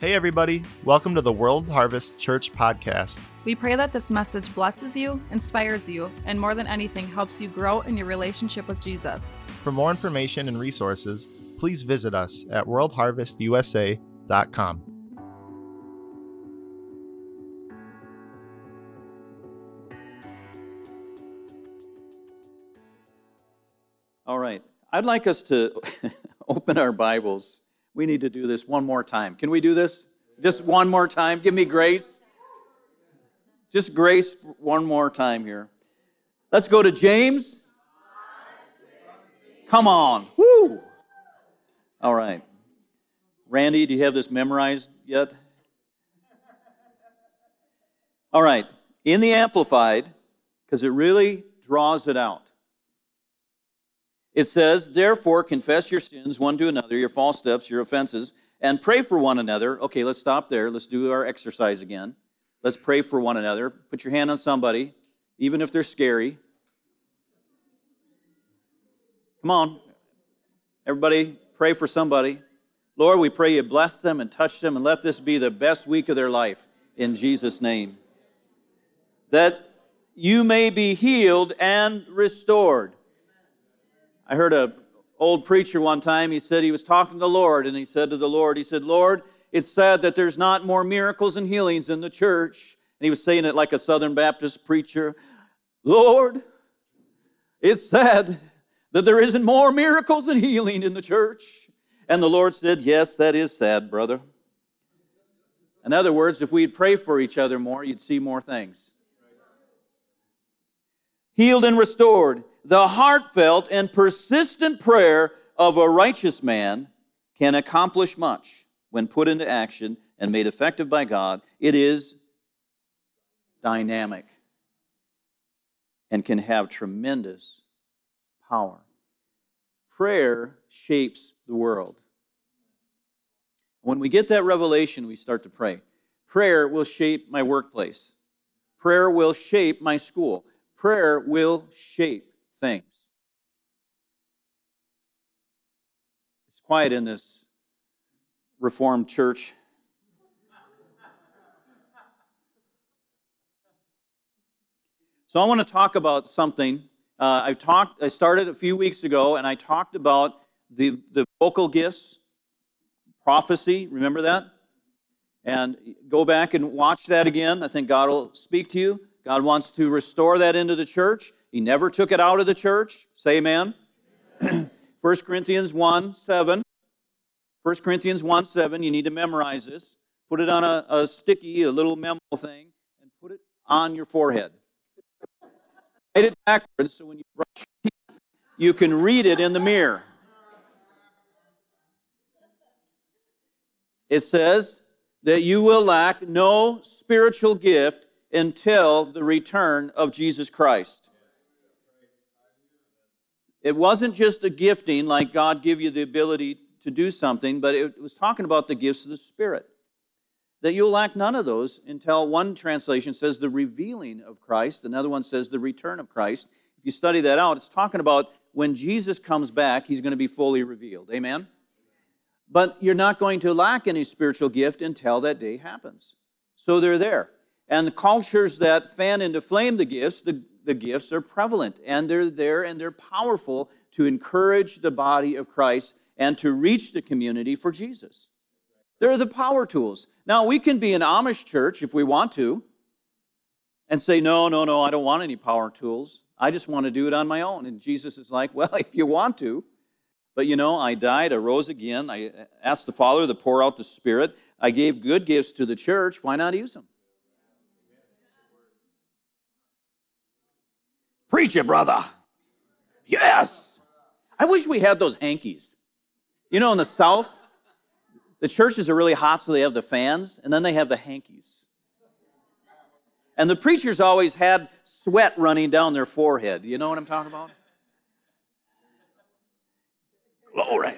Hey, everybody. Welcome to the World Harvest Church podcast. We pray that this message blesses you, inspires you, and more than anything, helps you grow in your relationship with Jesus. For more information and resources, please visit us at worldharvestusa.com. All right. I'd like us to open our Bibles. We need to do this one more time. Can we do this? Just one more time. Give me grace. Just grace one more time here. Let's go to James. Come on. Woo! All right. Randy, do you have this memorized yet? All right. In the Amplified, because it really draws it out. It says, Therefore, confess your sins one to another, your false steps, your offenses, and pray for one another. Okay, let's stop there. Let's do our exercise again. Let's pray for one another. Put your hand on somebody, even if they're scary. Come on. Everybody, pray for somebody. Lord, we pray you bless them and touch them and let this be the best week of their life in Jesus' name. That you may be healed and restored. I heard a old preacher one time, he said he was talking to the Lord, and he said to the Lord, he said, Lord, it's sad that there's not more miracles and healings in the church. And he was saying it like a Southern Baptist preacher. Lord, it's sad that there isn't more miracles and healing in the church. And the Lord said, Yes, that is sad, brother. In other words, if we'd pray for each other more, you'd see more things. Healed and restored. The heartfelt and persistent prayer of a righteous man can accomplish much when put into action and made effective by God. It is dynamic and can have tremendous power. Prayer shapes the world. When we get that revelation, we start to pray. Prayer will shape my workplace. Prayer will shape my school. Prayer will shape things. It's quiet in this Reformed church. So I want to talk about something. Uh, I talked. I started a few weeks ago, and I talked about the the vocal gifts, prophecy. Remember that? And go back and watch that again. I think God will speak to you. God wants to restore that into the church. He never took it out of the church. Say amen. 1 Corinthians 1 7. 1 Corinthians 1 7. You need to memorize this. Put it on a, a sticky, a little memo thing, and put it on your forehead. Write it backwards so when you brush your teeth, you can read it in the mirror. It says that you will lack no spiritual gift until the return of Jesus Christ. It wasn't just a gifting like God give you the ability to do something, but it was talking about the gifts of the Spirit. That you'll lack none of those until one translation says the revealing of Christ, another one says the return of Christ. If you study that out, it's talking about when Jesus comes back, he's going to be fully revealed. Amen? But you're not going to lack any spiritual gift until that day happens. So they're there. And the cultures that fan into flame the gifts, the, the gifts are prevalent and they're there and they're powerful to encourage the body of Christ and to reach the community for Jesus. They're the power tools. Now, we can be an Amish church if we want to and say, no, no, no, I don't want any power tools. I just want to do it on my own. And Jesus is like, well, if you want to. But you know, I died, I rose again. I asked the Father to pour out the Spirit. I gave good gifts to the church. Why not use them? Preach it, brother. Yes. I wish we had those hankies. You know, in the South, the churches are really hot, so they have the fans, and then they have the hankies. And the preachers always had sweat running down their forehead. You know what I'm talking about? Glory.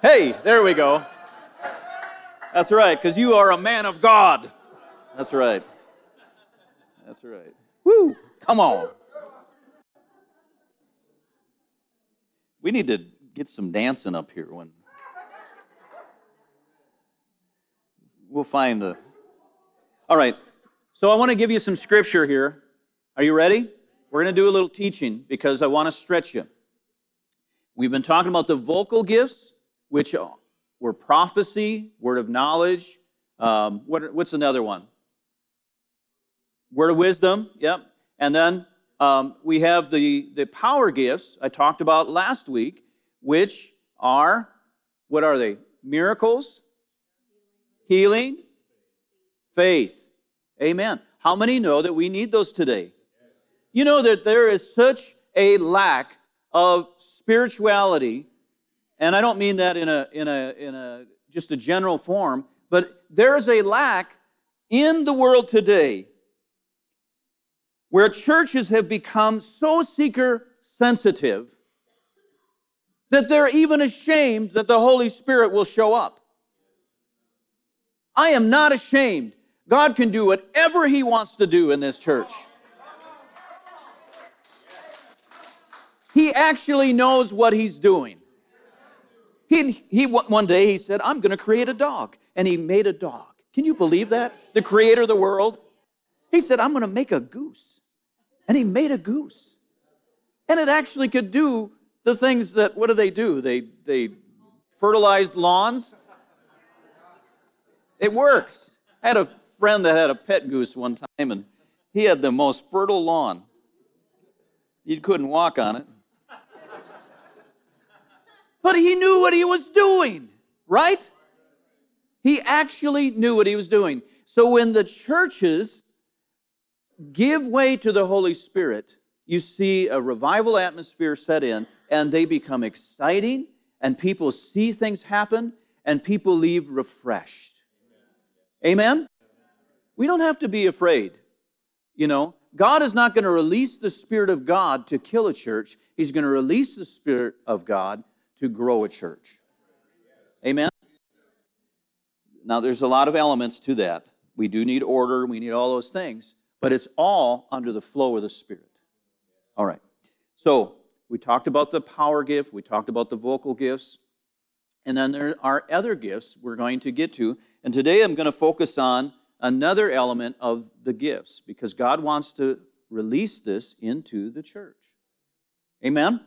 Hey, there we go. That's right, because you are a man of God. That's right. That's right. Woo! Come on. We need to get some dancing up here when We'll find the. All right. So I want to give you some scripture here. Are you ready? We're going to do a little teaching because I want to stretch you. We've been talking about the vocal gifts, which were prophecy, word of knowledge. Um, what, what's another one? Word of wisdom. Yep. And then um, we have the, the power gifts I talked about last week, which are what are they? Miracles, healing, faith. Amen. How many know that we need those today? You know that there is such a lack of spirituality, and I don't mean that in a in a in a just a general form, but there's a lack in the world today where churches have become so seeker sensitive that they're even ashamed that the Holy Spirit will show up. I am not ashamed. God can do whatever He wants to do in this church. He actually knows what He's doing. He, he, one day he said, I'm going to create a dog. And he made a dog. Can you believe that? The creator of the world. He said, I'm going to make a goose. And he made a goose. And it actually could do the things that, what do they do? They, they fertilized lawns. It works. I had a friend that had a pet goose one time, and he had the most fertile lawn. You couldn't walk on it. But he knew what he was doing, right? He actually knew what he was doing. So when the churches give way to the Holy Spirit, you see a revival atmosphere set in, and they become exciting, and people see things happen, and people leave refreshed. Amen? We don't have to be afraid. You know, God is not going to release the Spirit of God to kill a church, He's going to release the Spirit of God to grow a church. Amen? Now, there's a lot of elements to that. We do need order, we need all those things, but it's all under the flow of the Spirit. All right. So, we talked about the power gift, we talked about the vocal gifts, and then there are other gifts we're going to get to. And today I'm going to focus on another element of the gifts because God wants to release this into the church. Amen?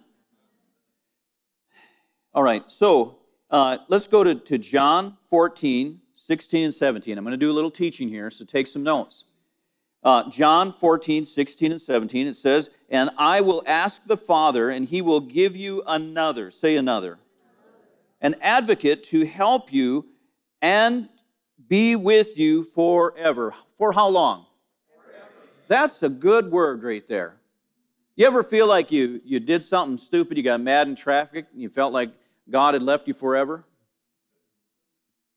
All right, so uh, let's go to, to John 14, 16, and 17. I'm going to do a little teaching here, so take some notes. Uh, John 14, 16, and 17, it says, And I will ask the Father, and he will give you another, say another, an advocate to help you and be with you forever. For how long? Forever. That's a good word right there. You ever feel like you, you did something stupid, you got mad in traffic, and you felt like God had left you forever?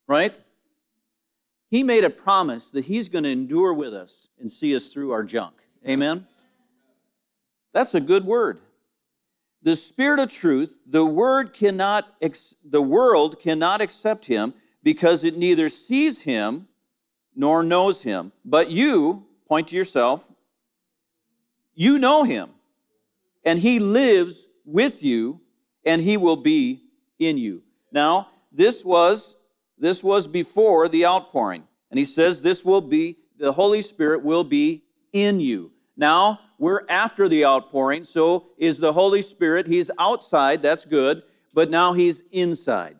Right? He made a promise that He's going to endure with us and see us through our junk. Amen? That's a good word. The Spirit of truth, the word cannot, the world cannot accept Him because it neither sees Him nor knows Him. But you, point to yourself, you know Him, and He lives with you, and He will be in you. Now, this was this was before the outpouring. And he says this will be, the Holy Spirit will be in you. Now, we're after the outpouring, so is the Holy Spirit, he's outside, that's good, but now he's inside.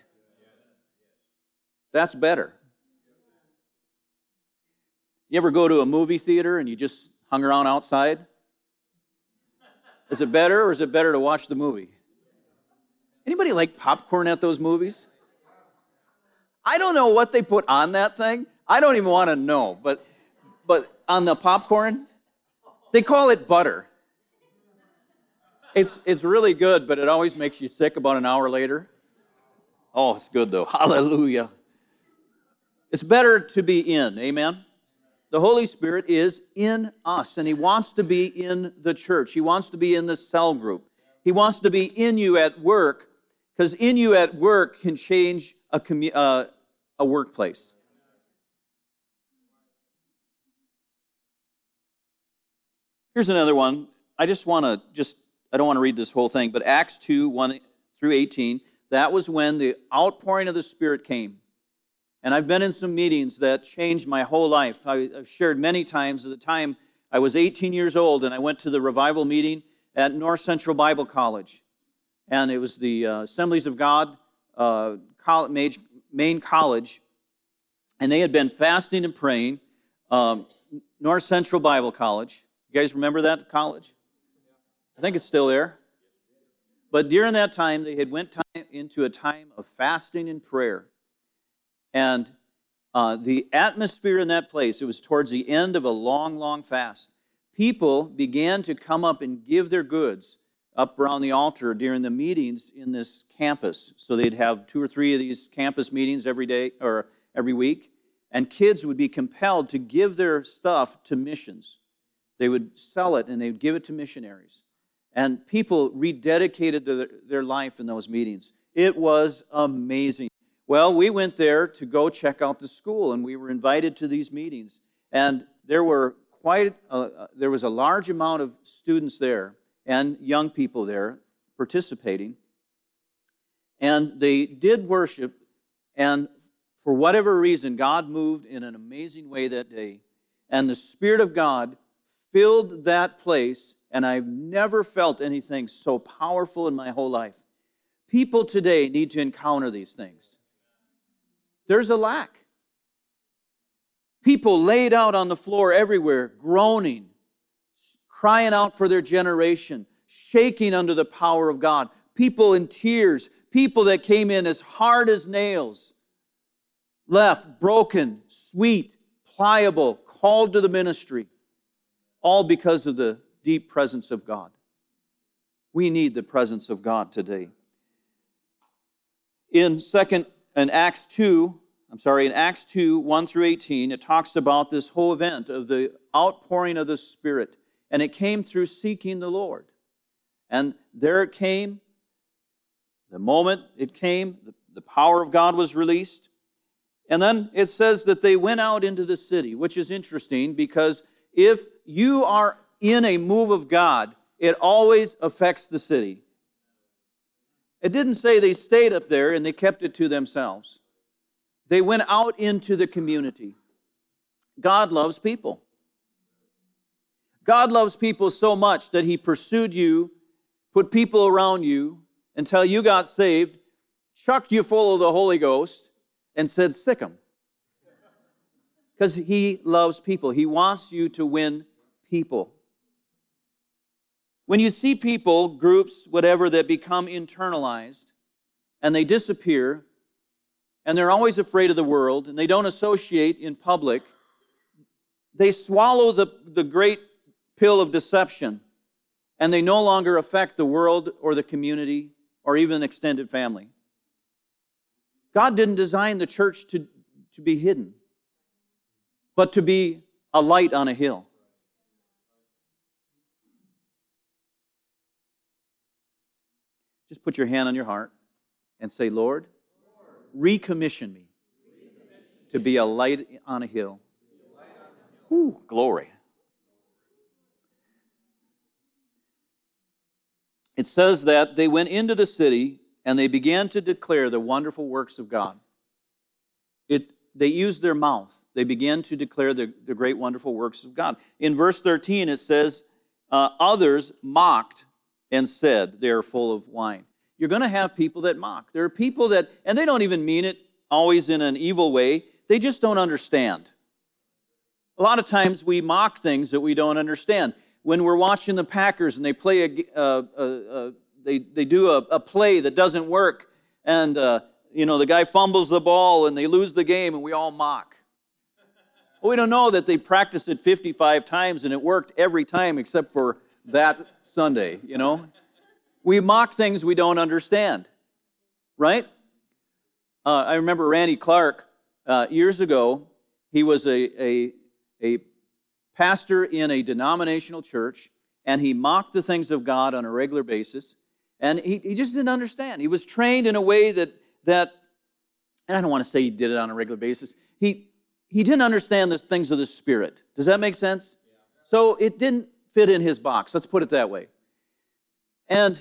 That's better. You ever go to a movie theater and you just hung around outside? Is it better or is it better to watch the movie? Anybody like popcorn at those movies? I don't know what they put on that thing. I don't even want to know. But, but on the popcorn, they call it butter. It's, it's really good, but it always makes you sick about an hour later. Oh, it's good though. Hallelujah. It's better to be in. Amen. The Holy Spirit is in us, and He wants to be in the church. He wants to be in the cell group. He wants to be in you at work, because in you at work can change a, commu- uh, a workplace. Here's another one. I just want to just, I don't want to read this whole thing, but Acts 2 1 through 18, that was when the outpouring of the Spirit came. And I've been in some meetings that changed my whole life. I, have shared many times at the time I was 18 years old and I went to the revival meeting at North Central Bible College. And it was the uh, Assemblies of God uh, college, main college. And they had been fasting and praying. Um, North Central Bible College. You guys remember that college? I think it's still there. But during that time, they had went time, into a time of fasting and prayer. And uh, the atmosphere in that place, it was towards the end of a long, long fast. People began to come up and give their goods up around the altar during the meetings in this campus. So they'd have two or three of these campus meetings every day or every week. And kids would be compelled to give their stuff to missions. They would sell it and they would give it to missionaries. And people rededicated their life in those meetings. It was amazing. Well, we went there to go check out the school, and we were invited to these meetings. And there were quite a, there was a large amount of students there and young people there participating. And they did worship, and for whatever reason, God moved in an amazing way that day. And the Spirit of God filled that place, and I've never felt anything so powerful in my whole life. People today need to encounter these things there's a lack. People laid out on the floor everywhere, groaning, crying out for their generation, shaking under the power of God. People in tears, people that came in as hard as nails, left broken, sweet, pliable, called to the ministry, all because of the deep presence of God. We need the presence of God today. In second in Acts 2, I'm sorry, in Acts 2, 1 through 18, it talks about this whole event of the outpouring of the Spirit. And it came through seeking the Lord. And there it came. The moment it came, the, the power of God was released. And then it says that they went out into the city, which is interesting because if you are in a move of God, it always affects the city. It didn't say they stayed up there and they kept it to themselves. They went out into the community. God loves people. God loves people so much that He pursued you, put people around you until you got saved, chucked you full of the Holy Ghost, and said, Sic them. Because He loves people. He wants you to win people. When you see people, groups, whatever, that become internalized and they disappear, and they're always afraid of the world and they don't associate in public, they swallow the, the great pill of deception and they no longer affect the world or the community or even extended family. God didn't design the church to, to be hidden, but to be a light on a hill. Just put your hand on your heart and say, Lord, recommission me to be a light on a hill. Ooh, glory. It says that they went into the city and they began to declare the wonderful works of God. It, they used their mouth. They began to declare the, the great, wonderful works of God. In verse 13, it says, uh, Others mocked and said, They are full of wine you're going to have people that mock. There are people that, and they don't even mean it always in an evil way, they just don't understand. A lot of times we mock things that we don't understand. When we're watching the Packers and they play a, uh, uh, uh, they, they do a, a, play that doesn't work, and uh, you know the guy fumbles the ball and they lose the game, and we all mock. Well, we don't know that they practiced it 55 times and it worked every time except for that Sunday, you know? We mock things we don't understand, right? Uh, I remember Randy Clark uh, years ago. He was a, a, a pastor in a denominational church, and he mocked the things of God on a regular basis. And he, he just didn't understand. He was trained in a way that, that, and I don't want to say he did it on a regular basis. He, he didn't understand the things of the Spirit. Does that make sense? So it didn't fit in his box. Let's put it that way. And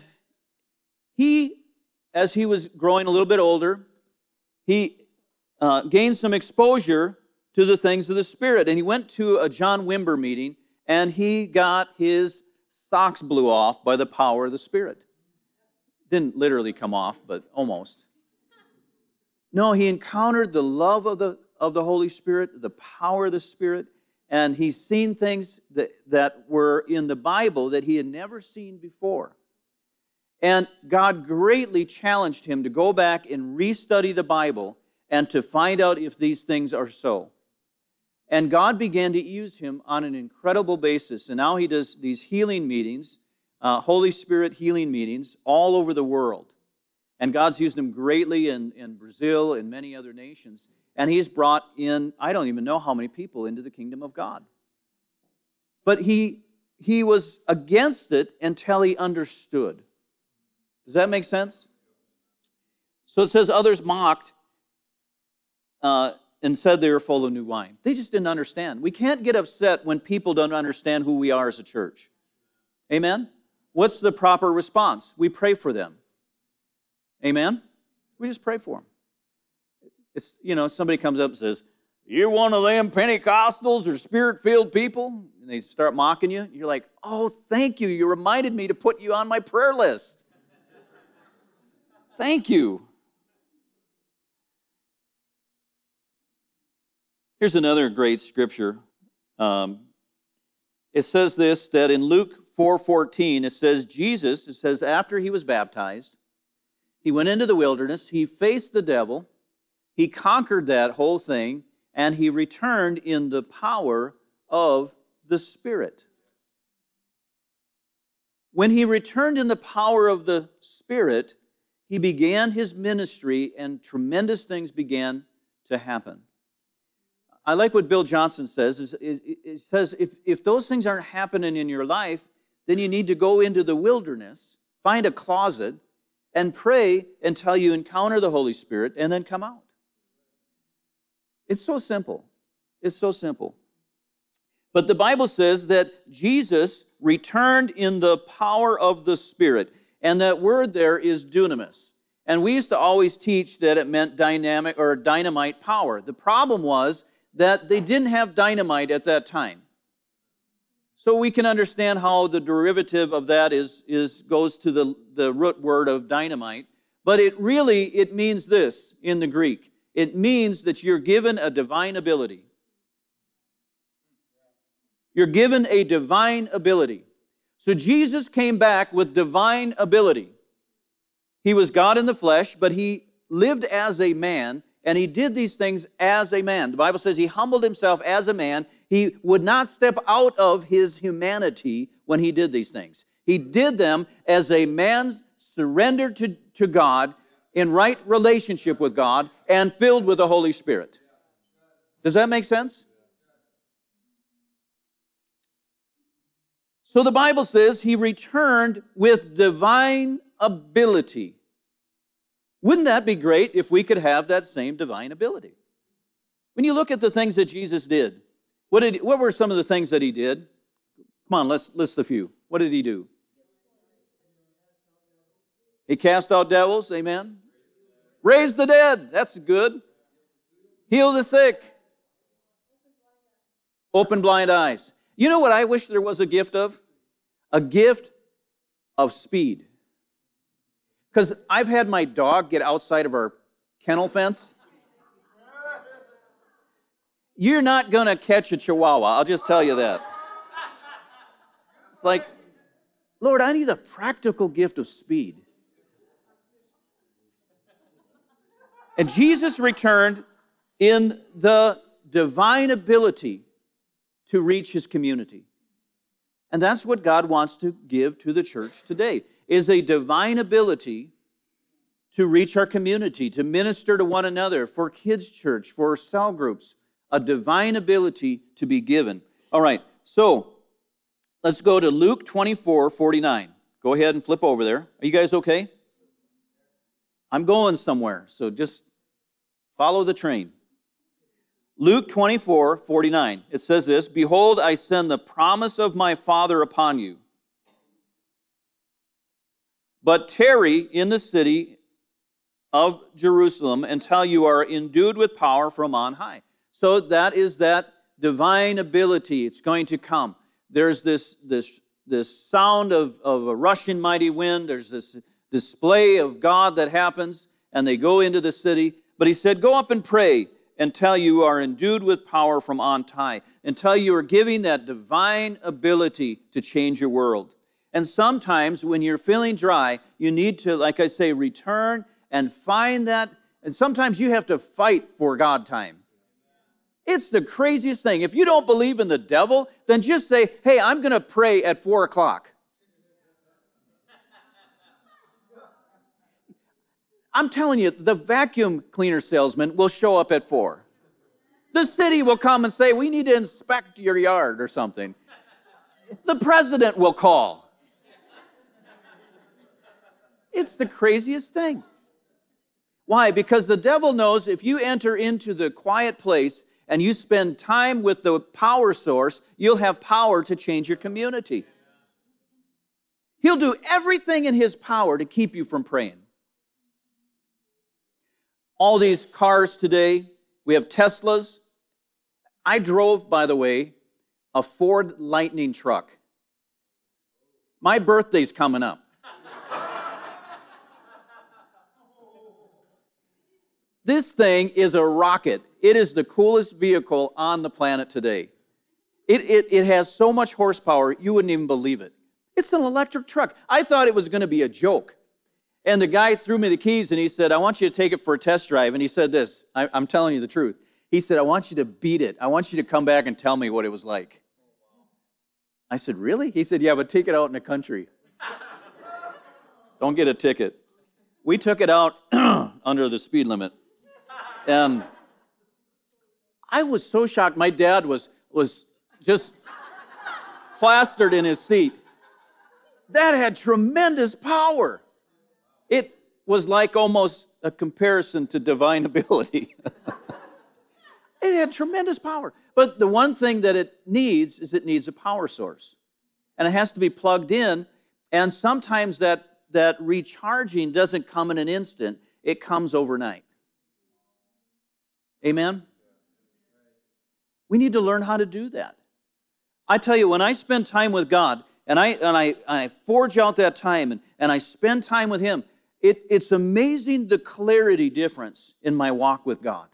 he, as he was growing a little bit older, he uh, gain some exposure to the things of the Spirit. And he went to a John Wimber meeting and he got his socks blew off by the power of the Spirit. Didn't literally come off, but almost. No, he encountered the love of the, of the Holy Spirit, the power of the Spirit, and he's seen things that, that were in the Bible that he had never seen before. And God greatly challenged him to go back and restudy the Bible and to find out if these things are so. And God began to use him on an incredible basis. And now he does these healing meetings, uh, Holy Spirit healing meetings, all over the world. And God's used him greatly in, in Brazil and many other nations. And he's brought in, I don't even know how many people into the kingdom of God. But he, he was against it until he understood. Does that make sense? So it says others mocked uh, and said they were full of new wine. They just didn't understand. We can't get upset when people don't understand who we are as a church. Amen? What's the proper response? We pray for them. Amen? We just pray for them. It's, you know, somebody comes up and says, You're one of them Pentecostals or spirit filled people? And they start mocking you. You're like, Oh, thank you. You reminded me to put you on my prayer list. thank you. Here's another great scripture. Um, it says this that in Luke 4:14 it says Jesus it says after he was baptized he went into the wilderness he faced the devil he conquered that whole thing and he returned in the power of the Spirit. When he returned in the power of the Spirit, he began his ministry and tremendous things began to happen. I like what Bill Johnson says. Is, is, is says if, if those things aren't happening in your life, then you need to go into the wilderness, find a closet, and pray until you encounter the Holy Spirit, and then come out. It's so simple. It's so simple. But the Bible says that Jesus returned in the power of the Spirit. And that word there is dunamis. And we used to always teach that it meant dynamic or dynamite power. The problem was that they didn't have dynamite at that time. So we can understand how the derivative of that is, is goes to the, the root word of dynamite. But it really it means this in the Greek. It means that you're given a divine ability. You're given a divine ability. So Jesus came back with divine ability. He was God in the flesh, but he lived as a man and he did these things as a man. The Bible says he humbled himself as a man. He would not step out of his humanity when he did these things. He did them as a man surrendered to, to God in right relationship with God and filled with the Holy Spirit. Does that make sense? So the Bible says he returned with divine ability. Wouldn't that be great if we could have that same divine ability? When you look at the things that Jesus did, what, did, what were some of the things that he did? Come on, let's list a few. What did he do? He cast out devils, amen. Raised the dead, that's good. Heal the sick. Open blind eyes. You know what I wish there was a gift of? A gift of speed. Because I've had my dog get outside of our kennel fence. You're not going to catch a chihuahua, I'll just tell you that. It's like, Lord, I need a practical gift of speed. And Jesus returned in the divine ability to reach his community. And that's what God wants to give to the church today is a divine ability to reach our community, to minister to one another, for kids church, for cell groups, a divine ability to be given. All right. So, let's go to Luke 24, 49. Go ahead and flip over there. Are you guys okay? I'm going somewhere, so just Follow the train. Luke 24, 49. It says this Behold, I send the promise of my Father upon you. But tarry in the city of Jerusalem until you are endued with power from on high. So that is that divine ability. It's going to come. There's this, this, this sound of, of a rushing mighty wind. There's this display of God that happens, and they go into the city. But he said, Go up and pray until you are endued with power from on high, until you are giving that divine ability to change your world. And sometimes when you're feeling dry, you need to, like I say, return and find that. And sometimes you have to fight for God time. It's the craziest thing. If you don't believe in the devil, then just say, hey, I'm going to pray at four o'clock. I'm telling you, the vacuum cleaner salesman will show up at four. The city will come and say, We need to inspect your yard or something. The president will call. It's the craziest thing. Why? Because the devil knows if you enter into the quiet place and you spend time with the power source, you'll have power to change your community. He'll do everything in his power to keep you from praying. All these cars today, we have Teslas. I drove, by the way, a Ford Lightning truck. My birthday's coming up. This thing is a rocket. It is the coolest vehicle on the planet today. It, it, it has so much horsepower, you wouldn't even believe it. It's an electric truck. I thought it was going to be a joke. And the guy threw me the keys and he said, I want you to take it for a test drive. And he said this I, I'm telling you the truth. He said, I want you to beat it. I want you to come back and tell me what it was like. I said, Really? He said, Yeah, but take it out in the country. Don't get a ticket. We took it out under the speed limit. And I was so shocked. My dad was, was just plastered in his seat. That had tremendous power. It was like almost a comparison to divine ability. it had tremendous power. But the one thing that it needs is it needs a power source. And it has to be plugged in. And sometimes that, that recharging doesn't come in an instant, it comes overnight. Amen? We need to learn how to do that. I tell you, when I spend time with God and I, and I, I forge out that time and, and I spend time with Him, it, it's amazing the clarity difference in my walk with God.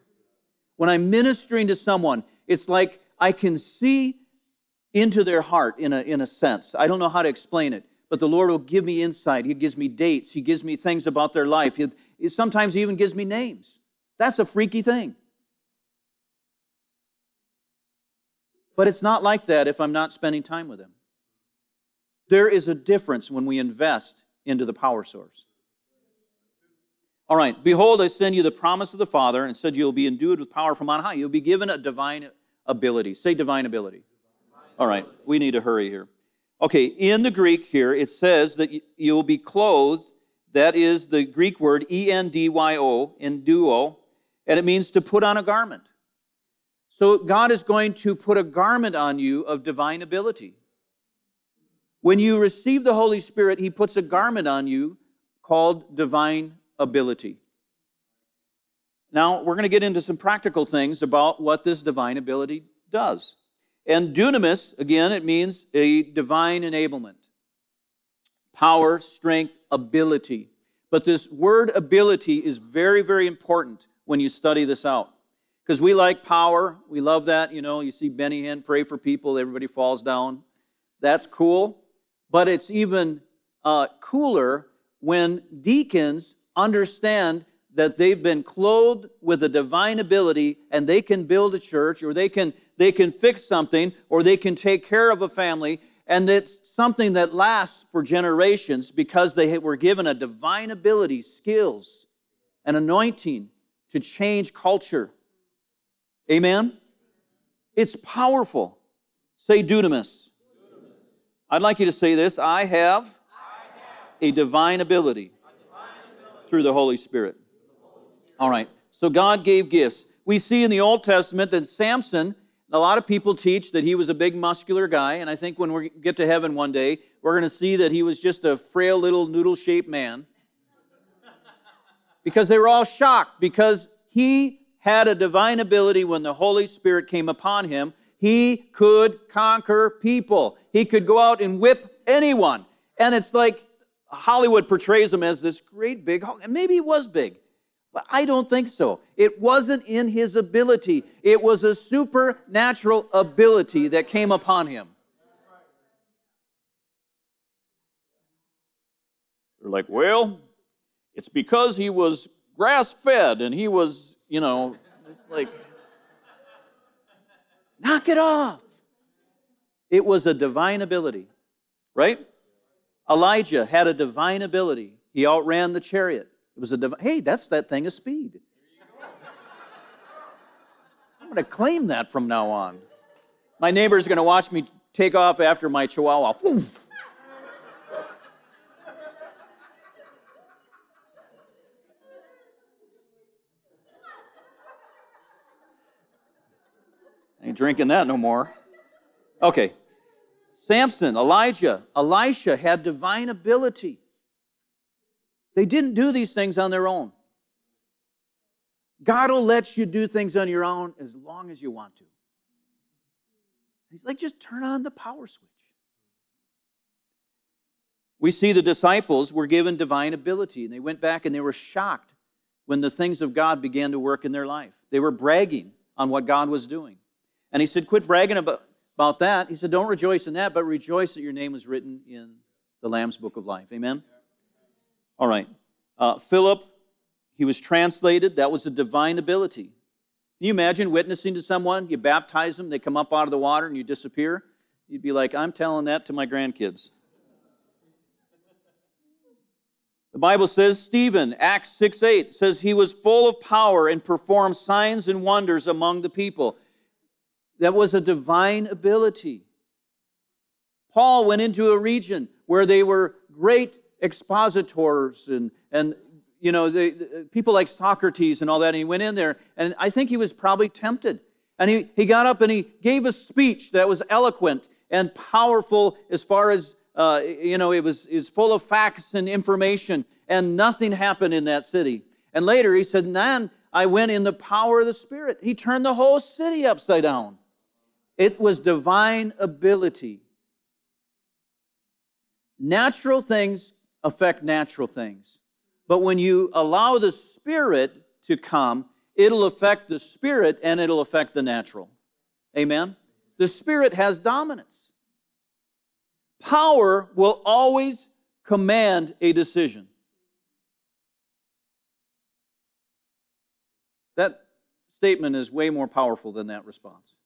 When I'm ministering to someone, it's like I can see into their heart in a, in a sense. I don't know how to explain it, but the Lord will give me insight. He gives me dates, He gives me things about their life. He, he sometimes He even gives me names. That's a freaky thing. But it's not like that if I'm not spending time with Him. There is a difference when we invest into the power source. All right, behold, I send you the promise of the Father, and said you'll be endued with power from on high. You'll be given a divine ability. Say divine ability. All right, we need to hurry here. Okay, in the Greek here, it says that you'll be clothed. That is the Greek word E N D Y O, enduo, and it means to put on a garment. So God is going to put a garment on you of divine ability. When you receive the Holy Spirit, He puts a garment on you called divine ability. Now, we're going to get into some practical things about what this divine ability does. And dunamis, again, it means a divine enablement power, strength, ability. But this word ability is very, very important when you study this out. Because we like power. We love that. You know, you see Benny Hinn pray for people, everybody falls down. That's cool. But it's even uh, cooler when deacons understand that they've been clothed with a divine ability and they can build a church or they can, they can fix something or they can take care of a family and it's something that lasts for generations because they were given a divine ability, skills, and anointing to change culture Amen? It's powerful. Say dunamis. I'd like you to say this I have, a divine ability through the Holy Spirit. All right, so God gave gifts. We see in the Old Testament that Samson, a lot of people teach that he was a big muscular guy, and I think when we get to heaven one day, we're going to see that he was just a frail little noodle shaped man because they were all shocked because he had a divine ability when the Holy Spirit came upon him. He could conquer people. He could go out and whip anyone. And it's like Hollywood portrays him as this great big. And maybe he was big, but I don't think so. It wasn't in his ability, it was a supernatural ability that came upon him. They're like, well, it's because he was grass fed and he was, you know, it's like, knock it off. It was a divine ability, right? Elijah had a divine ability. He outran the chariot. It was a hey, that's that thing of speed. I'm going to claim that from now on. My neighbor's going to watch me take off after my chihuahua. Woof. Ain't drinking that no more. Okay. Samson, Elijah, Elisha had divine ability. They didn't do these things on their own. God will let you do things on your own as long as you want to. He's like, just turn on the power switch. We see the disciples were given divine ability, and they went back and they were shocked when the things of God began to work in their life. They were bragging on what God was doing. And he said, Quit bragging about, about that. He said, Don't rejoice in that, but rejoice that your name was written in the Lamb's book of life. Amen? All right. Uh, Philip, he was translated. That was a divine ability. Can you imagine witnessing to someone? You baptize them, they come up out of the water, and you disappear? You'd be like, I'm telling that to my grandkids. The Bible says, Stephen, Acts 6 8, says he was full of power and performed signs and wonders among the people. That was a divine ability. Paul went into a region where they were great expositors and, and you know, the, the, people like Socrates and all that. And he went in there, and I think he was probably tempted. And he, he got up and he gave a speech that was eloquent and powerful as far as, uh, you know, it was, is full of facts and information, and nothing happened in that city. And later he said, Man, I went in the power of the Spirit. He turned the whole city upside down. It was divine ability. Natural things affect natural things. But when you allow the Spirit to come, it'll affect the Spirit and it'll affect the natural. Amen? The Spirit has dominance. Power will always command a decision. That statement is way more powerful than that response.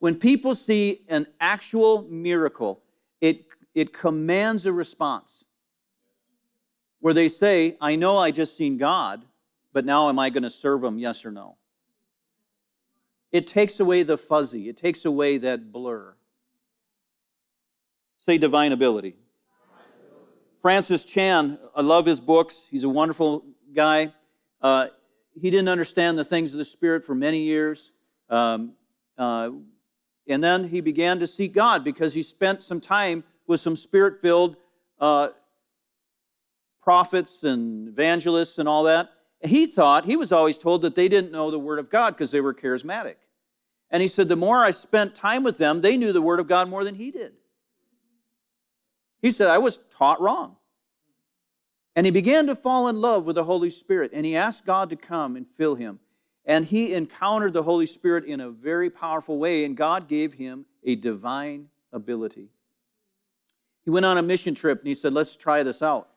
When people see an actual miracle, it, it commands a response where they say, I know I just seen God, but now am I going to serve him, yes or no? It takes away the fuzzy, it takes away that blur. Say divine ability. Francis Chan, I love his books. He's a wonderful guy. Uh, he didn't understand the things of the Spirit for many years. Um, uh, and then he began to seek God because he spent some time with some spirit filled uh, prophets and evangelists and all that. He thought, he was always told that they didn't know the Word of God because they were charismatic. And he said, the more I spent time with them, they knew the Word of God more than he did. He said, I was taught wrong. And he began to fall in love with the Holy Spirit, and he asked God to come and fill him. And he encountered the Holy Spirit in a very powerful way, and God gave him a divine ability. He went on a mission trip and he said, Let's try this out.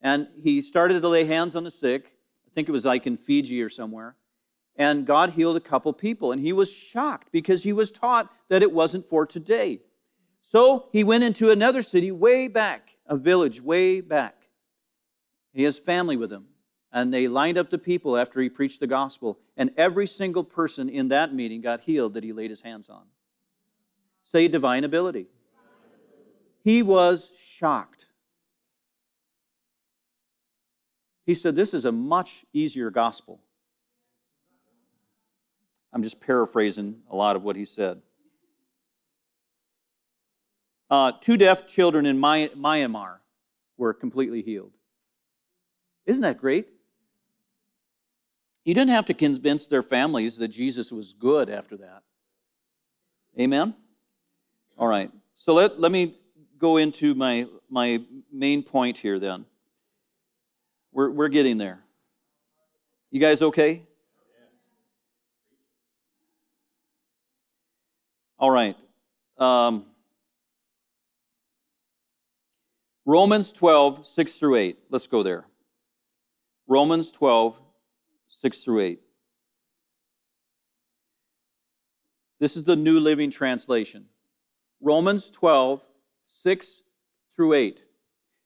And he started to lay hands on the sick. I think it was like in Fiji or somewhere. And God healed a couple people. And he was shocked because he was taught that it wasn't for today. So he went into another city way back, a village way back. He has family with him and they lined up the people after he preached the gospel, and every single person in that meeting got healed that he laid his hands on. Say divine ability. He was shocked. He said, This is a much easier gospel. I'm just paraphrasing a lot of what he said. Uh, two deaf children in Myanmar were completely healed. Isn't that great? He didn't have to convince their families that Jesus was good after that. Amen? All right. So let, let me go into my, my main point here then. We're, we're getting there. You guys okay? All right. Um, Romans 12, 6 through 8. Let's go there. Romans 12, 6 through 8. This is the New Living Translation. Romans 12, 6 through 8.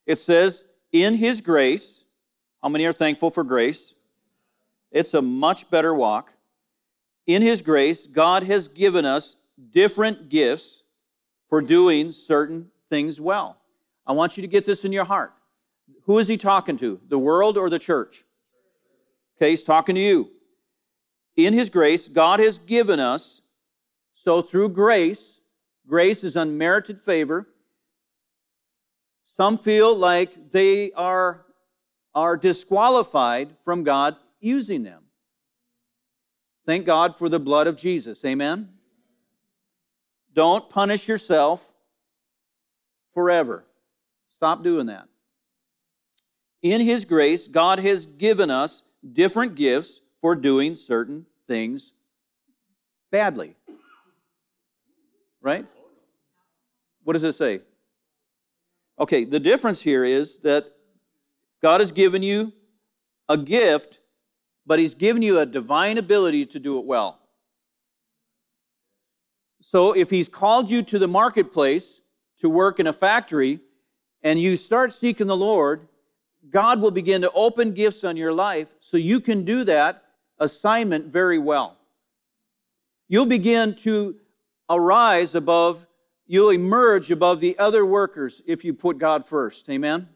It says, In His grace, how many are thankful for grace? It's a much better walk. In His grace, God has given us different gifts for doing certain things well. I want you to get this in your heart. Who is He talking to? The world or the church? Okay, He's talking to you. In His grace, God has given us, so through grace, grace is unmerited favor. Some feel like they are, are disqualified from God using them. Thank God for the blood of Jesus. Amen? Don't punish yourself forever. Stop doing that. In His grace, God has given us different gifts for doing certain things badly. Right? What does it say? Okay, the difference here is that God has given you a gift, but He's given you a divine ability to do it well. So if He's called you to the marketplace to work in a factory and you start seeking the Lord, God will begin to open gifts on your life so you can do that assignment very well. You'll begin to arise above you'll emerge above the other workers if you put God first. Amen?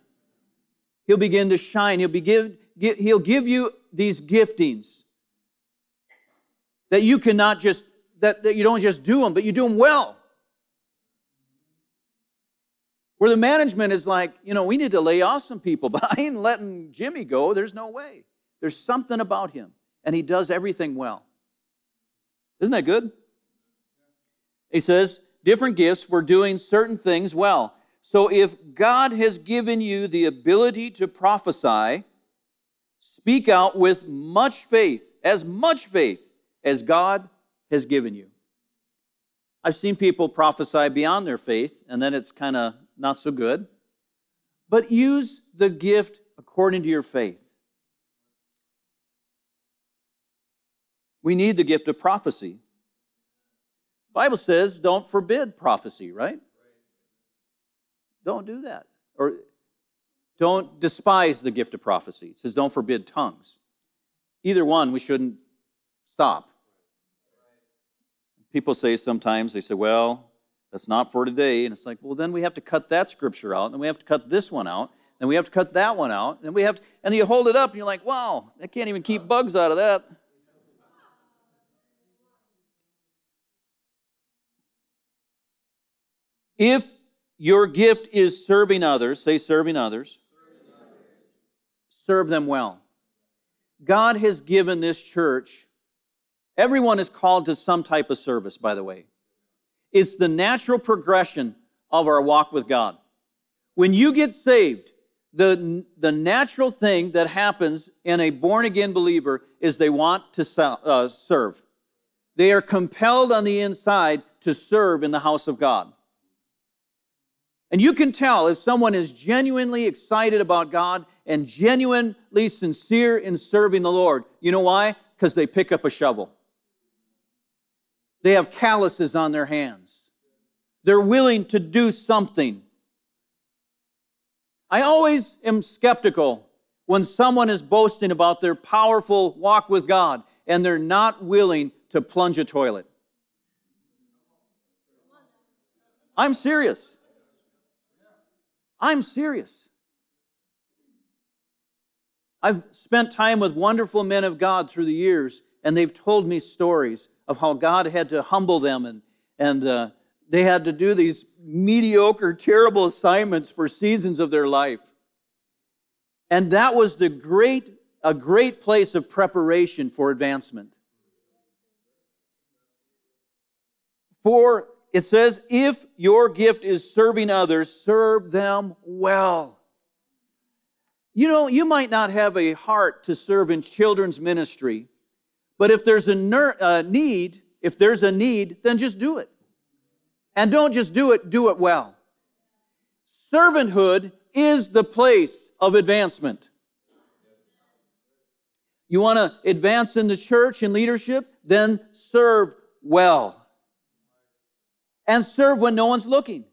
He'll begin to shine. He'll, begin, he'll give you these giftings that you cannot just, that, that you don't just do them, but you do them well. Where the management is like, you know, we need to lay off some people, but I ain't letting Jimmy go. There's no way. There's something about him, and he does everything well. Isn't that good? He says, different gifts for doing certain things well. So if God has given you the ability to prophesy, speak out with much faith, as much faith as God has given you. I've seen people prophesy beyond their faith, and then it's kind of not so good. But use the gift according to your faith. We need the gift of prophecy. Bible says don't forbid prophecy, right? Don't do that. Or don't despise the gift of prophecy. It says don't forbid tongues. Either one, we shouldn't stop. People say sometimes, they say, well, that's not for today. And it's like, well, then we have to cut that scripture out, and we have to cut this one out, and we have to cut that one out, and we have to, and you hold it up, and you're like, wow, I can't even keep bugs out of that. If your gift is serving others, say serving others, serve them well. God has given this church, everyone is called to some type of service, by the way. It's the natural progression of our walk with God. When you get saved, the, the natural thing that happens in a born again believer is they want to uh, serve. They are compelled on the inside to serve in the house of God. And you can tell if someone is genuinely excited about God and genuinely sincere in serving the Lord. You know why? Because they pick up a shovel. They have calluses on their hands. They're willing to do something. I always am skeptical when someone is boasting about their powerful walk with God and they're not willing to plunge a toilet. I'm serious. I'm serious. I've spent time with wonderful men of God through the years, and they've told me stories of how God had to humble them and, and uh, they had to do these mediocre, terrible assignments for seasons of their life. And that was the great a great place of preparation for advancement. For it says, if your gift is serving others, serve them well. You know, you might not have a heart to serve in children's ministry, but if there's a ner- uh, need, if there's a need, then just do it. And don't just do it, do it well. Servanthood is the place of advancement. You want to advance in the church and leadership? Then serve well. And serve when no one's looking.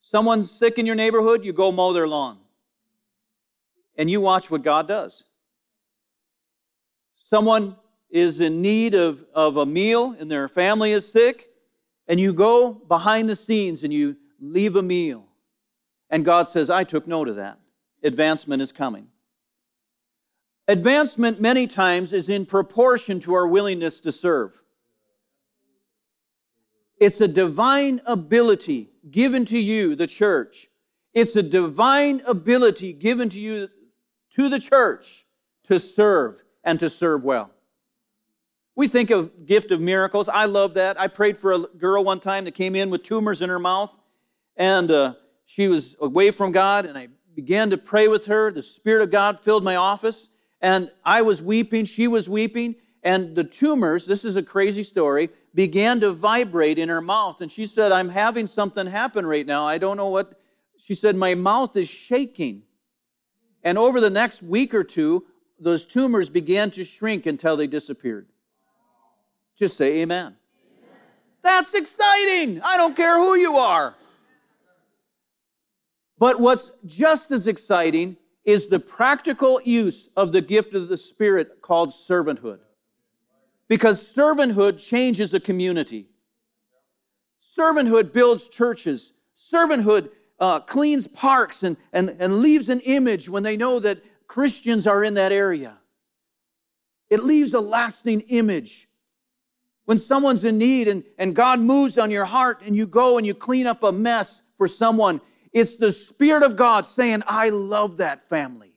Someone's sick in your neighborhood, you go mow their lawn. And you watch what God does. Someone is in need of, of a meal and their family is sick, and you go behind the scenes and you leave a meal. And God says, I took note of that. Advancement is coming. Advancement, many times, is in proportion to our willingness to serve. It's a divine ability given to you, the church. It's a divine ability given to you, to the church, to serve and to serve well. We think of gift of miracles. I love that. I prayed for a girl one time that came in with tumors in her mouth, and uh, she was away from God, and I began to pray with her. The Spirit of God filled my office, and I was weeping, she was weeping, and the tumors, this is a crazy story, began to vibrate in her mouth. And she said, I'm having something happen right now. I don't know what. She said, My mouth is shaking. And over the next week or two, those tumors began to shrink until they disappeared. Just say amen. amen. That's exciting. I don't care who you are. But what's just as exciting is the practical use of the gift of the Spirit called servanthood. Because servanthood changes a community. Servanthood builds churches. Servanthood uh, cleans parks and, and, and leaves an image when they know that Christians are in that area. It leaves a lasting image. When someone's in need and, and God moves on your heart and you go and you clean up a mess for someone, it's the Spirit of God saying, I love that family.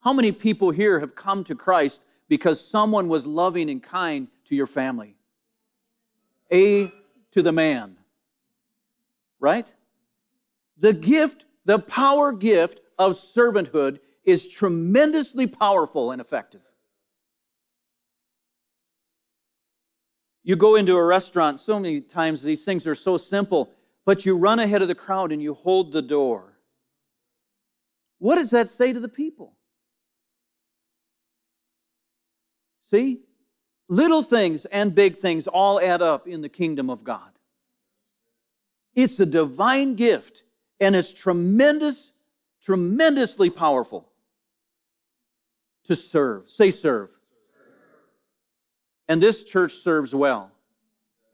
How many people here have come to Christ because someone was loving and kind to your family? A to the man, right? The gift, the power gift of servanthood is tremendously powerful and effective. You go into a restaurant, so many times these things are so simple but you run ahead of the crowd and you hold the door. What does that say to the people? See? Little things and big things all add up in the kingdom of God. It's a divine gift and it's tremendous, tremendously powerful to serve. Say, serve. And this church serves well.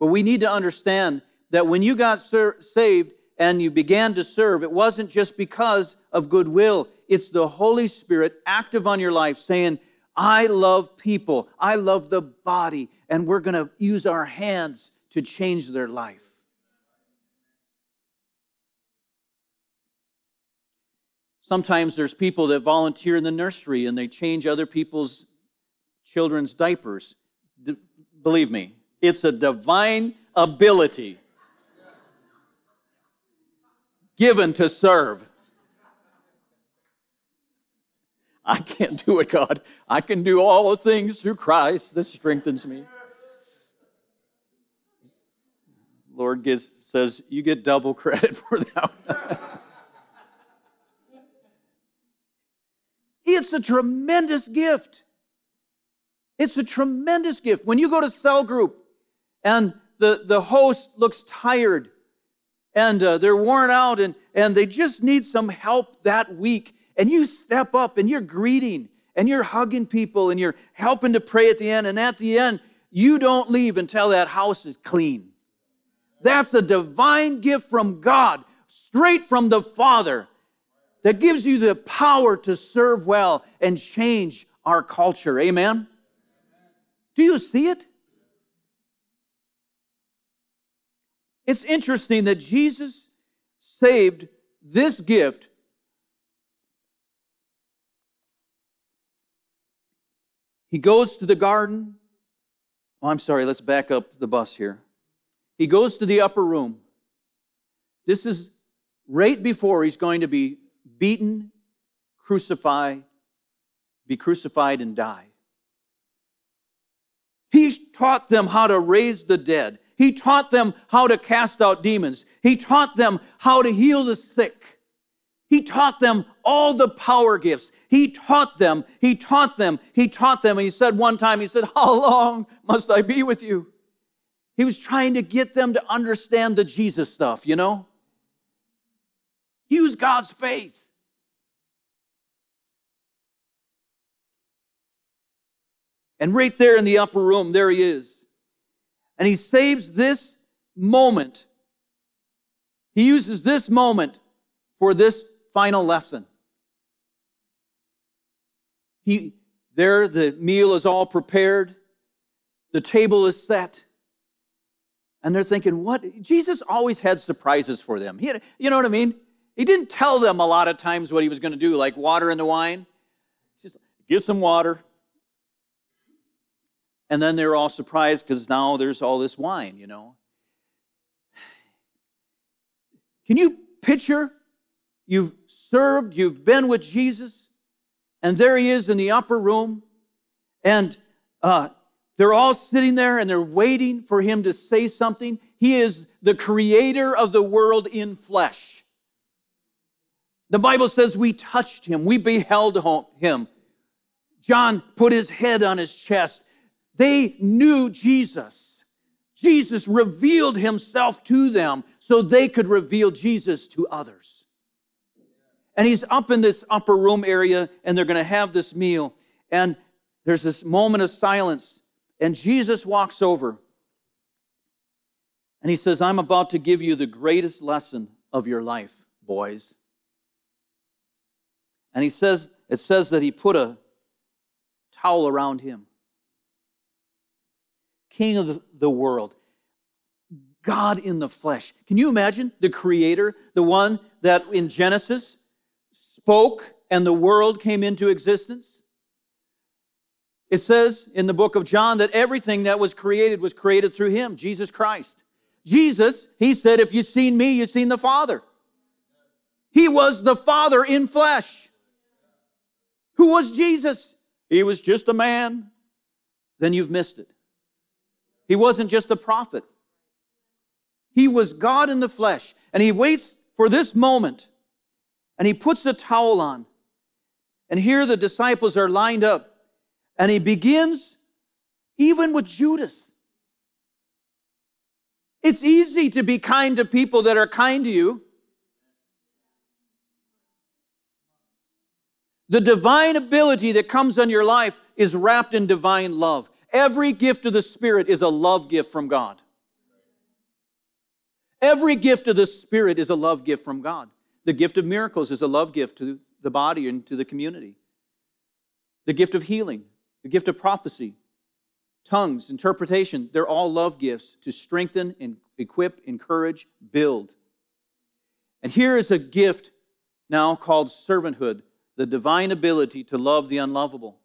But we need to understand that when you got ser- saved and you began to serve, it wasn't just because of goodwill. It's the Holy Spirit active on your life saying, I love people, I love the body, and we're going to use our hands to change their life. Sometimes there's people that volunteer in the nursery and they change other people's children's diapers. D- believe me, it's a divine ability given to serve. I can't do it, God. I can do all things through Christ that strengthens me. Lord says, You get double credit for that. it's a tremendous gift. It's a tremendous gift. When you go to cell group and the, the host looks tired and uh, they're worn out and, and they just need some help that week. And you step up and you're greeting and you're hugging people and you're helping to pray at the end. And at the end, you don't leave until that house is clean. That's a divine gift from God, straight from the Father, that gives you the power to serve well and change our culture. Amen? Do you see it? It's interesting that Jesus saved this gift He goes to the garden. Oh, I'm sorry, let's back up the bus here. He goes to the upper room. This is right before he's going to be beaten, crucified, be crucified, and die. He taught them how to raise the dead. He taught them how to cast out demons. He taught them how to heal the sick. He taught them all the power gifts. He taught them, he taught them, he taught them. And he said one time, he said, How long must I be with you? He was trying to get them to understand the Jesus stuff, you know? Use God's faith. And right there in the upper room, there he is. And he saves this moment. He uses this moment for this final lesson. He, there, the meal is all prepared, the table is set. And they're thinking, what? Jesus always had surprises for them. He had, you know what I mean? He didn't tell them a lot of times what he was going to do, like water in the wine. He just, give some water, and then they're all surprised because now there's all this wine, you know. Can you picture? You've served, you've been with Jesus, and there he is in the upper room, and uh, they're all sitting there and they're waiting for him to say something. He is the creator of the world in flesh. The Bible says we touched him, we beheld him. John put his head on his chest they knew Jesus. Jesus revealed himself to them so they could reveal Jesus to others. And he's up in this upper room area and they're going to have this meal. And there's this moment of silence. And Jesus walks over and he says, I'm about to give you the greatest lesson of your life, boys. And he says, it says that he put a towel around him king of the world, God in the flesh. Can you imagine the creator, the one that in Genesis spoke and the world came into existence? It says in the book of John that everything that was created was created through him, Jesus Christ. Jesus, he said, if you've seen me, you've seen the Father. He was the Father in flesh. Who was Jesus? He was just a man. Then you've missed it. He wasn't just a prophet. He was God in the flesh. And he waits for this moment and he puts a towel on. And here the disciples are lined up. And he begins even with Judas. It's easy to be kind to people that are kind to you. The divine ability that comes on your life is wrapped in divine love. Every gift of the Spirit is a love gift from God. Every gift of the Spirit is a love gift from God. The gift of miracles is a love gift to the body and to the community. The gift of healing, the gift of prophecy, tongues, interpretation, they're all love gifts to strengthen and equip, encourage, build. And here is a gift now called servanthood, the divine ability to love the unlovable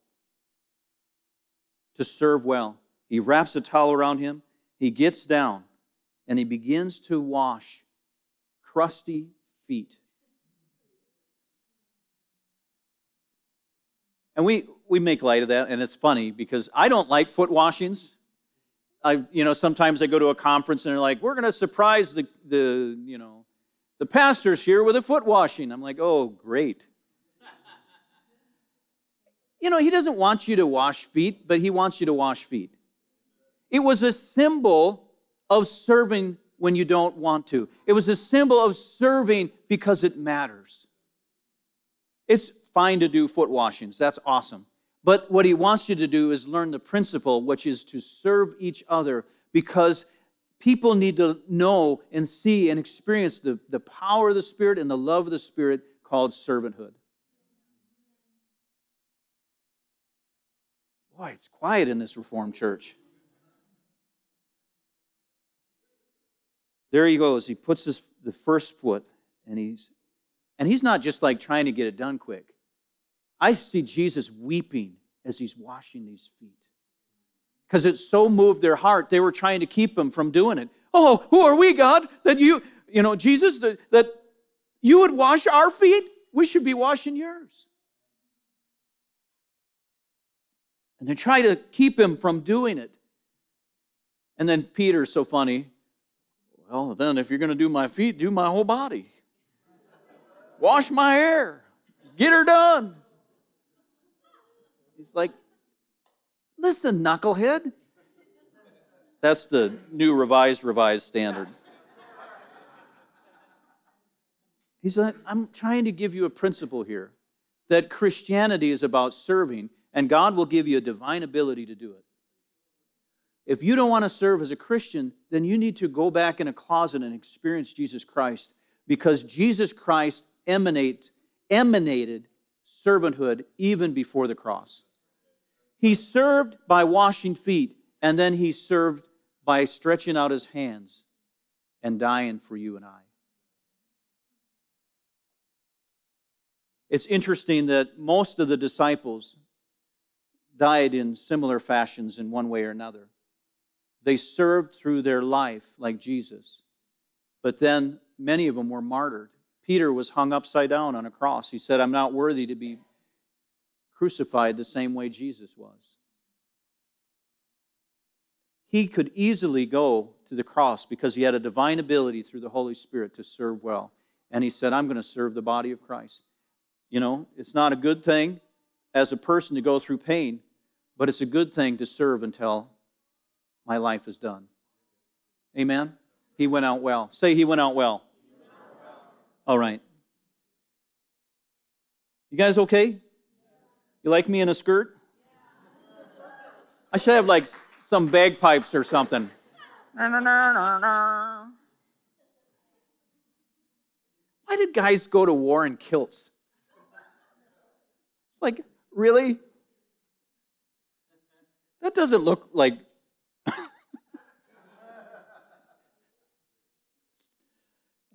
to serve well. He wraps a towel around him, he gets down, and he begins to wash crusty feet. And we, we make light of that, and it's funny because I don't like foot washings. I, you know, sometimes I go to a conference and they're like, we're going to surprise the, the, you know, the pastors here with a foot washing. I'm like, oh, great. You know, he doesn't want you to wash feet, but he wants you to wash feet. It was a symbol of serving when you don't want to. It was a symbol of serving because it matters. It's fine to do foot washings, that's awesome. But what he wants you to do is learn the principle, which is to serve each other because people need to know and see and experience the, the power of the Spirit and the love of the Spirit called servanthood. Boy, it's quiet in this Reformed church. There he goes. He puts his, the first foot, and he's and he's not just like trying to get it done quick. I see Jesus weeping as he's washing these feet. Because it so moved their heart, they were trying to keep him from doing it. Oh, who are we, God, that you, you know, Jesus, that, that you would wash our feet? We should be washing yours. And they try to keep him from doing it. And then Peter's so funny. Well, then if you're going to do my feet, do my whole body. Wash my hair. Get her done. He's like, listen, knucklehead. That's the new revised, revised standard. He's like, I'm trying to give you a principle here that Christianity is about serving, and God will give you a divine ability to do it. If you don't want to serve as a Christian, then you need to go back in a closet and experience Jesus Christ because Jesus Christ emanate, emanated servanthood even before the cross. He served by washing feet, and then he served by stretching out his hands and dying for you and I. It's interesting that most of the disciples died in similar fashions in one way or another. They served through their life like Jesus, but then many of them were martyred. Peter was hung upside down on a cross. He said, I'm not worthy to be crucified the same way Jesus was. He could easily go to the cross because he had a divine ability through the Holy Spirit to serve well. And he said, I'm going to serve the body of Christ. You know, it's not a good thing as a person to go through pain, but it's a good thing to serve until my life is done. Amen? He went out well. Say, He went out well. All right. You guys okay? You like me in a skirt? I should have like some bagpipes or something. Why did guys go to war in kilts? It's like, really? That doesn't look like.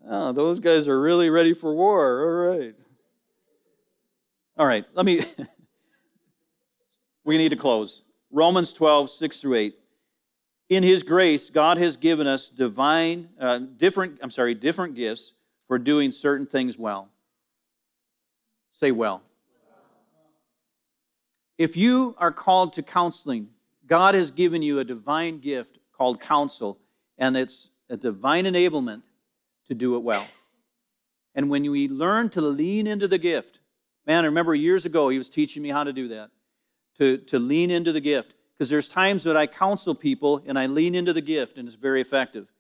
oh, those guys are really ready for war. All right. All right, let me. we need to close. Romans 12, 6 through 8. In his grace, God has given us divine, uh, different, I'm sorry, different gifts for doing certain things well. Say well. If you are called to counseling, God has given you a divine gift called counsel, and it's a divine enablement to do it well. And when we learn to lean into the gift, man, I remember years ago he was teaching me how to do that to, to lean into the gift. Because there's times that I counsel people and I lean into the gift and it's very effective.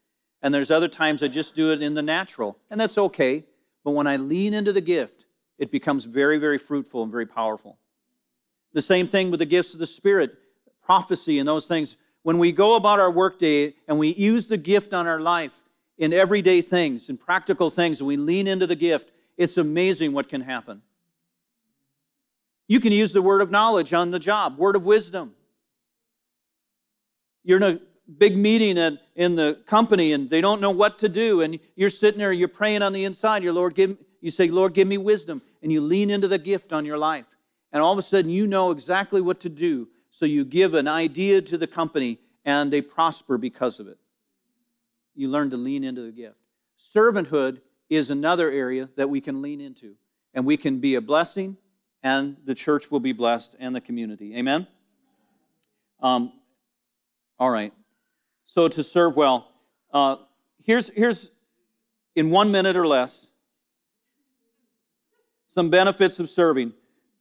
And there's other times I just do it in the natural, and that's okay. But when I lean into the gift, it becomes very, very fruitful and very powerful. The same thing with the gifts of the Spirit, prophecy, and those things. When we go about our workday and we use the gift on our life in everyday things, in practical things, and we lean into the gift, it's amazing what can happen. You can use the word of knowledge on the job, word of wisdom. You're in a big meeting at, in the company and they don't know what to do, and you're sitting there, you're praying on the inside. Your Lord, give, you say, Lord, give me wisdom, and you lean into the gift on your life. And all of a sudden, you know exactly what to do. So you give an idea to the company, and they prosper because of it. You learn to lean into the gift. Servanthood is another area that we can lean into, and we can be a blessing and the church will be blessed and the community. Amen? Um, all right. So to serve well, uh, here's, here's in one minute or less some benefits of serving.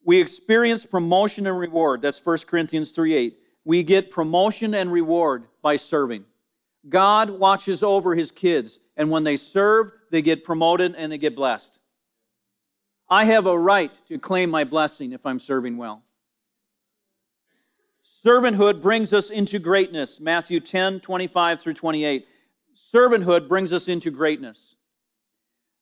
We experience promotion and reward. That's 1 Corinthians 3 8. We get promotion and reward by serving. God watches over his kids, and when they serve, they get promoted and they get blessed. I have a right to claim my blessing if I'm serving well. Servanthood brings us into greatness. Matthew 10, 25 through 28. Servanthood brings us into greatness.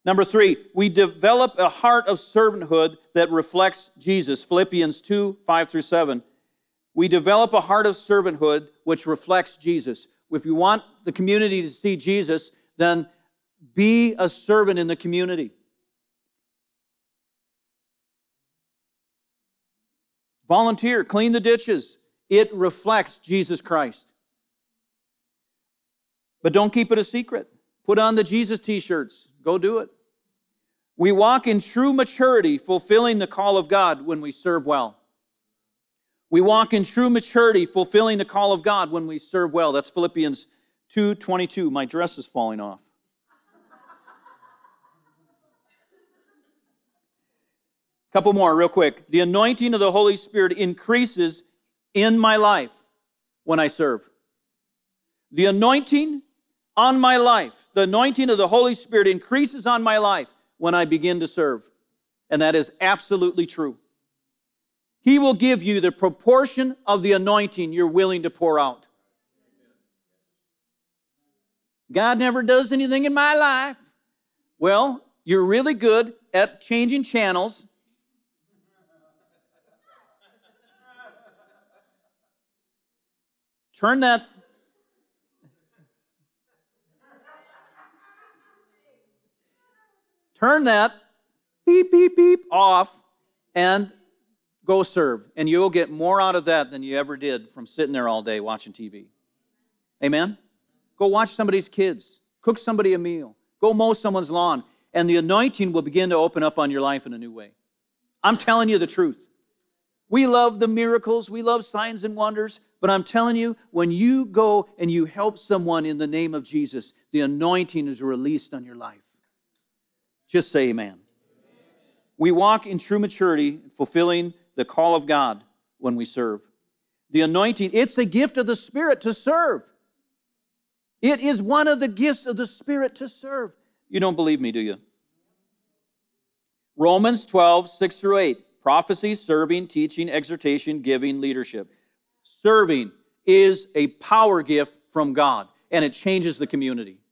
Number three, we develop a heart of servanthood that reflects Jesus. Philippians 2, 5 through 7. We develop a heart of servanthood which reflects Jesus. If you want the community to see Jesus, then be a servant in the community. Volunteer, clean the ditches. It reflects Jesus Christ. But don't keep it a secret. Put on the Jesus t shirts. Go do it. We walk in true maturity, fulfilling the call of God when we serve well. We walk in true maturity, fulfilling the call of God when we serve well. That's Philippians 2:22. My dress is falling off. Couple more, real quick. The anointing of the Holy Spirit increases in my life when I serve. The anointing on my life, the anointing of the Holy Spirit increases on my life when I begin to serve. And that is absolutely true. He will give you the proportion of the anointing you're willing to pour out. God never does anything in my life. Well, you're really good at changing channels Turn that. Turn that beep, beep, beep off and go serve. And you'll get more out of that than you ever did from sitting there all day watching TV. Amen? Go watch somebody's kids, cook somebody a meal, go mow someone's lawn, and the anointing will begin to open up on your life in a new way. I'm telling you the truth. We love the miracles, we love signs and wonders, but I'm telling you, when you go and you help someone in the name of Jesus, the anointing is released on your life. Just say amen. We walk in true maturity, fulfilling the call of God when we serve. The anointing, it's a gift of the Spirit to serve. It is one of the gifts of the Spirit to serve. You don't believe me, do you? Romans 12, 6 through 8 prophecy, serving, teaching, exhortation, giving, leadership. Serving is a power gift from God, and it changes the community.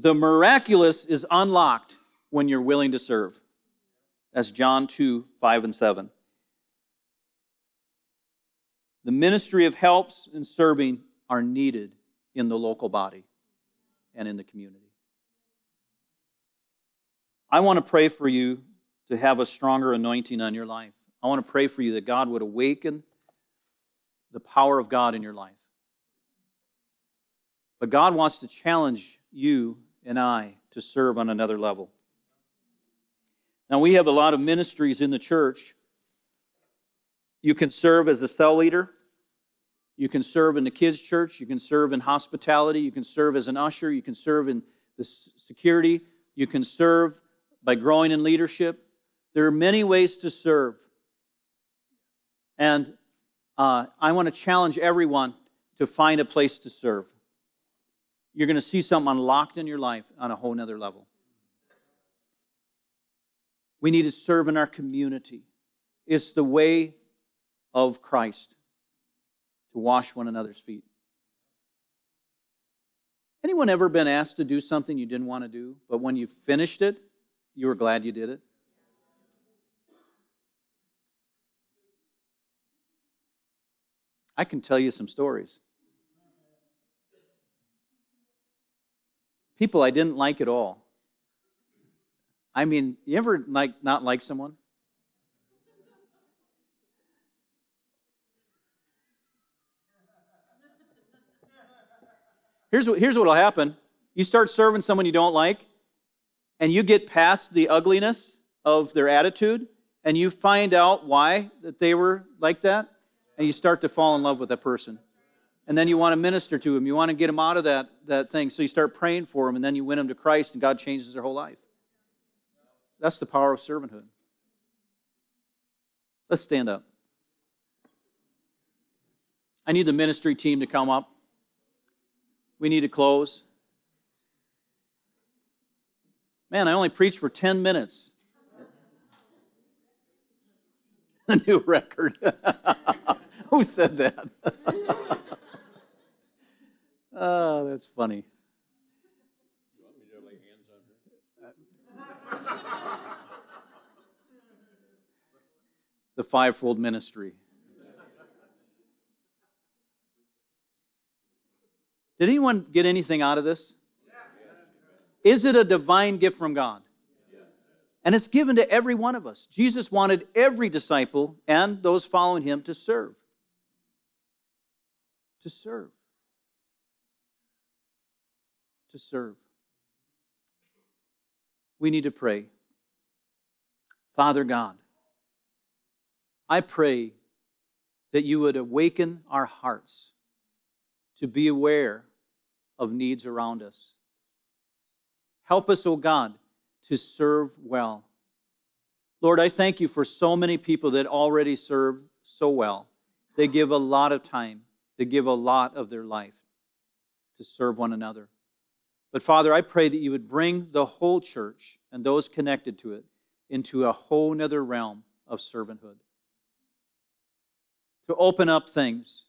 The miraculous is unlocked when you're willing to serve. That's John 2 5 and 7. The ministry of helps and serving are needed in the local body and in the community. I want to pray for you to have a stronger anointing on your life. I want to pray for you that God would awaken the power of God in your life. But God wants to challenge you and I to serve on another level. Now, we have a lot of ministries in the church. You can serve as a cell leader. You can serve in the kids' church. You can serve in hospitality. You can serve as an usher. You can serve in the security. You can serve by growing in leadership. There are many ways to serve. And uh, I want to challenge everyone to find a place to serve. You're going to see something unlocked in your life on a whole nother level. We need to serve in our community. It's the way of Christ to wash one another's feet. Anyone ever been asked to do something you didn't want to do, but when you finished it, you were glad you did it? I can tell you some stories. People I didn't like at all. I mean, you ever like not like someone? Here's what, here's what will happen you start serving someone you don't like, and you get past the ugliness of their attitude, and you find out why that they were like that, and you start to fall in love with that person. And then you want to minister to them. You want to get them out of that, that thing. So you start praying for them, and then you win them to Christ, and God changes their whole life. That's the power of servanthood. Let's stand up. I need the ministry team to come up. We need to close. Man, I only preached for 10 minutes. A new record. Who said that? oh, that's funny. the fivefold ministry. Did anyone get anything out of this? Is it a divine gift from God? And it's given to every one of us. Jesus wanted every disciple and those following him to serve. To serve. To serve. We need to pray. Father God, I pray that you would awaken our hearts to be aware of needs around us. Help us, O oh God, to serve well. Lord, I thank you for so many people that already serve so well. They give a lot of time, they give a lot of their life to serve one another. But Father, I pray that you would bring the whole church and those connected to it into a whole nother realm of servanthood. To open up things,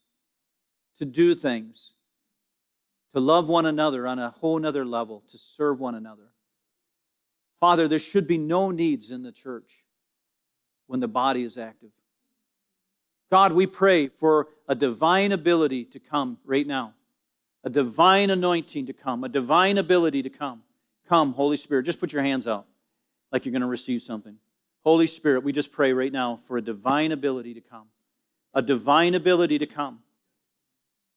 to do things, to love one another on a whole nother level, to serve one another. Father, there should be no needs in the church when the body is active. God, we pray for a divine ability to come right now, a divine anointing to come, a divine ability to come. Come, Holy Spirit. Just put your hands out like you're going to receive something. Holy Spirit, we just pray right now for a divine ability to come, a divine ability to come,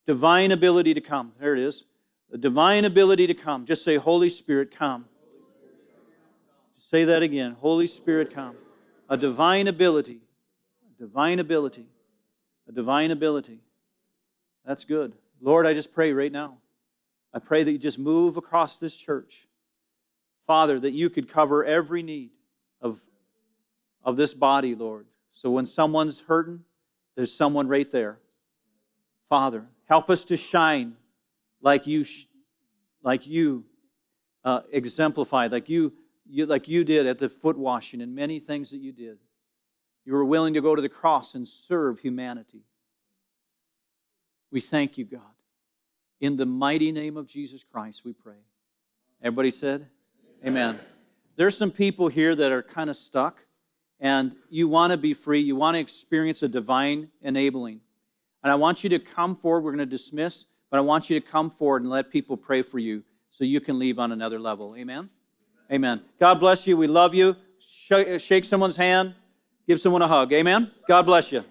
divine ability to come. There it is. A divine ability to come. Just say, Holy Spirit, come. Say that again. Holy Spirit, come. A divine ability. A divine ability. A divine ability. That's good. Lord, I just pray right now. I pray that you just move across this church. Father, that you could cover every need of, of this body, Lord. So when someone's hurting, there's someone right there. Father, help us to shine like you, like you uh, exemplified, like you you, like you did at the foot washing and many things that you did. You were willing to go to the cross and serve humanity. We thank you, God. In the mighty name of Jesus Christ, we pray. Everybody said? Amen. Amen. There's some people here that are kind of stuck, and you want to be free. You want to experience a divine enabling. And I want you to come forward. We're going to dismiss, but I want you to come forward and let people pray for you so you can leave on another level. Amen? Amen. God bless you. We love you. Shake someone's hand. Give someone a hug. Amen. God bless you.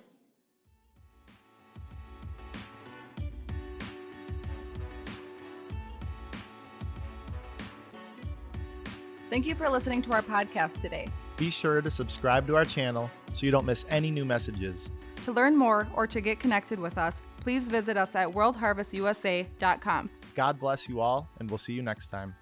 Thank you for listening to our podcast today. Be sure to subscribe to our channel so you don't miss any new messages. To learn more or to get connected with us, please visit us at worldharvestusa.com. God bless you all, and we'll see you next time.